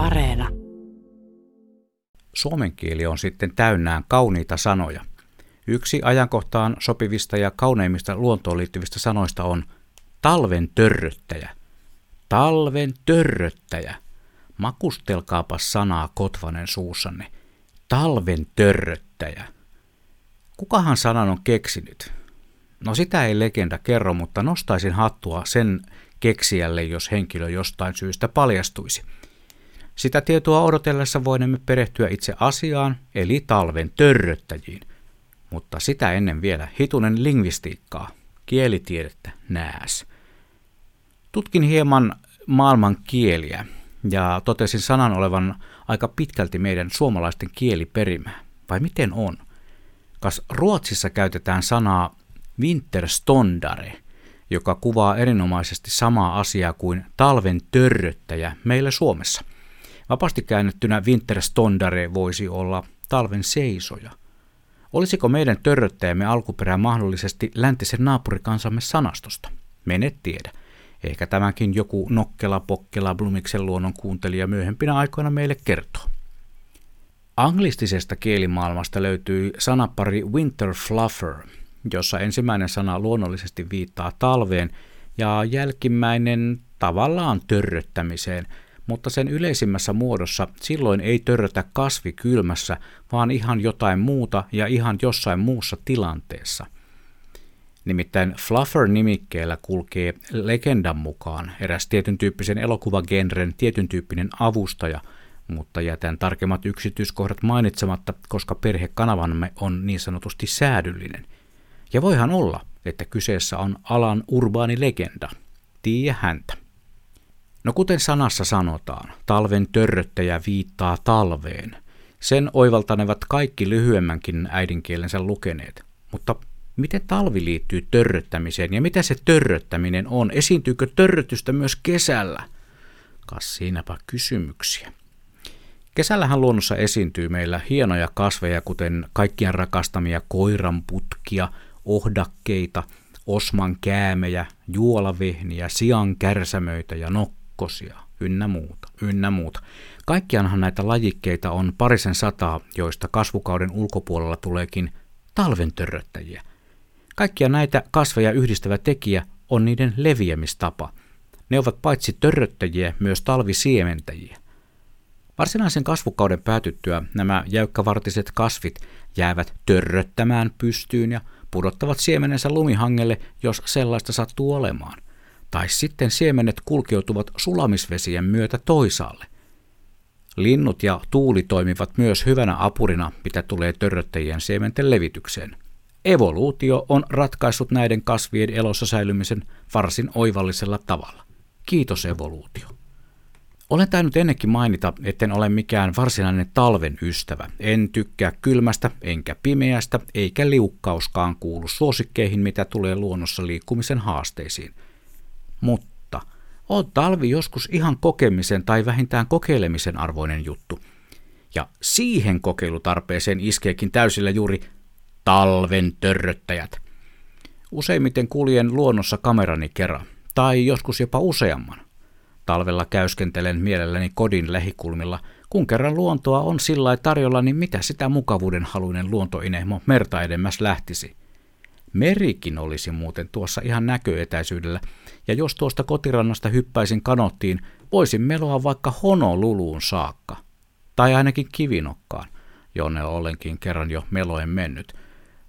Areena. Suomen kieli on sitten täynnään kauniita sanoja. Yksi ajankohtaan sopivista ja kauneimmista luontoon liittyvistä sanoista on talven törröttäjä. Talven törröttäjä. Makustelkaapa sanaa Kotvanen suussanne. Talven törröttäjä. Kukahan sanan on keksinyt? No sitä ei legenda kerro, mutta nostaisin hattua sen keksijälle, jos henkilö jostain syystä paljastuisi. Sitä tietoa odotellessa voimme perehtyä itse asiaan, eli talven törröttäjiin. Mutta sitä ennen vielä hitunen lingvistiikkaa, kielitiedettä, nääs. Tutkin hieman maailman kieliä ja totesin sanan olevan aika pitkälti meidän suomalaisten kieliperimää. Vai miten on? Kas Ruotsissa käytetään sanaa winterstondare, joka kuvaa erinomaisesti samaa asiaa kuin talven törröttäjä meillä Suomessa. Vapaasti käännettynä winterstondare voisi olla talven seisoja. Olisiko meidän törröttäjämme alkuperä mahdollisesti läntisen naapurikansamme sanastosta? Menet tiedä. Ehkä tämänkin joku nokkela pokkela Blumiksen luonnon kuuntelija myöhempinä aikoina meille kertoo. Anglistisesta kielimaailmasta löytyy sanapari winter fluffer, jossa ensimmäinen sana luonnollisesti viittaa talveen ja jälkimmäinen tavallaan törröttämiseen, mutta sen yleisimmässä muodossa silloin ei törrötä kasvi kylmässä, vaan ihan jotain muuta ja ihan jossain muussa tilanteessa. Nimittäin Fluffer-nimikkeellä kulkee legendan mukaan eräs tietyn tyyppisen elokuvagenren tietyn tyyppinen avustaja, mutta jätän tarkemmat yksityiskohdat mainitsematta, koska perhekanavamme on niin sanotusti säädyllinen – ja voihan olla, että kyseessä on alan urbaani legenda. Tiiä häntä. No kuten sanassa sanotaan, talven törröttäjä viittaa talveen. Sen oivaltanevat kaikki lyhyemmänkin äidinkielensä lukeneet. Mutta miten talvi liittyy törröttämiseen ja mitä se törröttäminen on? Esiintyykö törrötystä myös kesällä? Kas siinäpä kysymyksiä. Kesällähän luonnossa esiintyy meillä hienoja kasveja, kuten kaikkien rakastamia koiranputkia, ohdakkeita, osman käämejä, juolavehniä, sian kärsämöitä ja nokkosia, ynnä muuta, ynnä muuta. Kaikkianhan näitä lajikkeita on parisen sataa, joista kasvukauden ulkopuolella tuleekin talventörröttäjiä. Kaikkia näitä kasveja yhdistävä tekijä on niiden leviämistapa. Ne ovat paitsi törröttäjiä myös talvisiementäjiä. Varsinaisen kasvukauden päätyttyä nämä jäykkävartiset kasvit jäävät törröttämään pystyyn ja pudottavat siemenensä lumihangelle, jos sellaista sattuu olemaan. Tai sitten siemenet kulkeutuvat sulamisvesien myötä toisaalle. Linnut ja tuuli toimivat myös hyvänä apurina, mitä tulee törröttäjien siementen levitykseen. Evoluutio on ratkaissut näiden kasvien elossa säilymisen varsin oivallisella tavalla. Kiitos evoluutio. Olen tainnut ennenkin mainita, etten ole mikään varsinainen talven ystävä. En tykkää kylmästä, enkä pimeästä, eikä liukkauskaan kuulu suosikkeihin, mitä tulee luonnossa liikkumisen haasteisiin. Mutta on talvi joskus ihan kokemisen tai vähintään kokeilemisen arvoinen juttu. Ja siihen kokeilutarpeeseen iskeekin täysillä juuri talven törröttäjät. Useimmiten kuljen luonnossa kamerani kerran, tai joskus jopa useamman. Talvella käyskentelen mielelläni kodin lähikulmilla. Kun kerran luontoa on sillä tarjolla, niin mitä sitä mukavuuden haluinen luontoinehmo merta edemmäs lähtisi? Merikin olisi muuten tuossa ihan näköetäisyydellä, ja jos tuosta kotirannasta hyppäisin kanottiin, voisin meloa vaikka Honoluluun saakka. Tai ainakin kivinokkaan, jonne olenkin kerran jo meloen mennyt.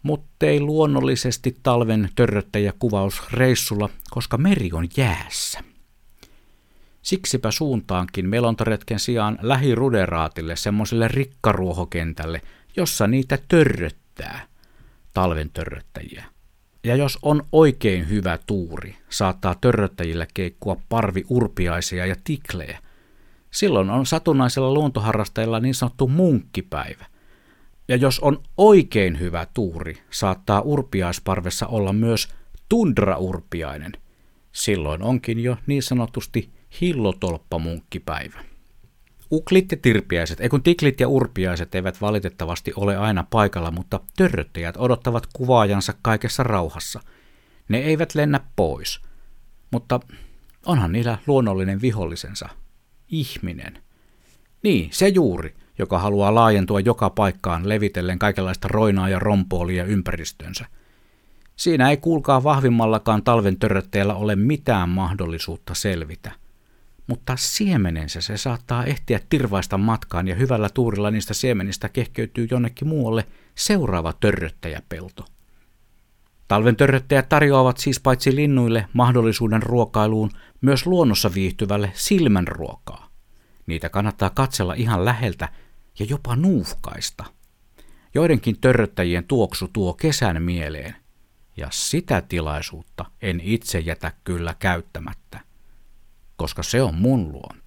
Mutta ei luonnollisesti talven törröttäjä kuvaus reissulla, koska meri on jäässä. Siksipä suuntaankin melontaretken sijaan lähiruderaatille, semmoiselle rikkaruohokentälle, jossa niitä törröttää, talven törröttäjiä. Ja jos on oikein hyvä tuuri, saattaa törröttäjillä keikkua parvi urpiaisia ja tiklejä. Silloin on satunnaisella luontoharrastajalla niin sanottu munkkipäivä. Ja jos on oikein hyvä tuuri, saattaa urpiaisparvessa olla myös tundraurpiainen. Silloin onkin jo niin sanotusti hillotolppamunkkipäivä. Uklit ja tirpiäiset, ei kun tiklit ja urpiaiset eivät valitettavasti ole aina paikalla, mutta törröttäjät odottavat kuvaajansa kaikessa rauhassa. Ne eivät lennä pois. Mutta onhan niillä luonnollinen vihollisensa, ihminen. Niin, se juuri, joka haluaa laajentua joka paikkaan levitellen kaikenlaista roinaa ja rompoolia ympäristönsä. Siinä ei kuulkaa vahvimmallakaan talven törrötteellä ole mitään mahdollisuutta selvitä. Mutta siemenensä se saattaa ehtiä tirvaista matkaan ja hyvällä tuurilla niistä siemenistä kehkeytyy jonnekin muualle seuraava törröttäjäpelto. Talven törröttäjät tarjoavat siis paitsi linnuille mahdollisuuden ruokailuun, myös luonnossa viihtyvälle silmänruokaa. Niitä kannattaa katsella ihan läheltä ja jopa nuuhkaista. Joidenkin törröttäjien tuoksu tuo kesän mieleen, ja sitä tilaisuutta en itse jätä kyllä käyttämättä, koska se on mun luonto.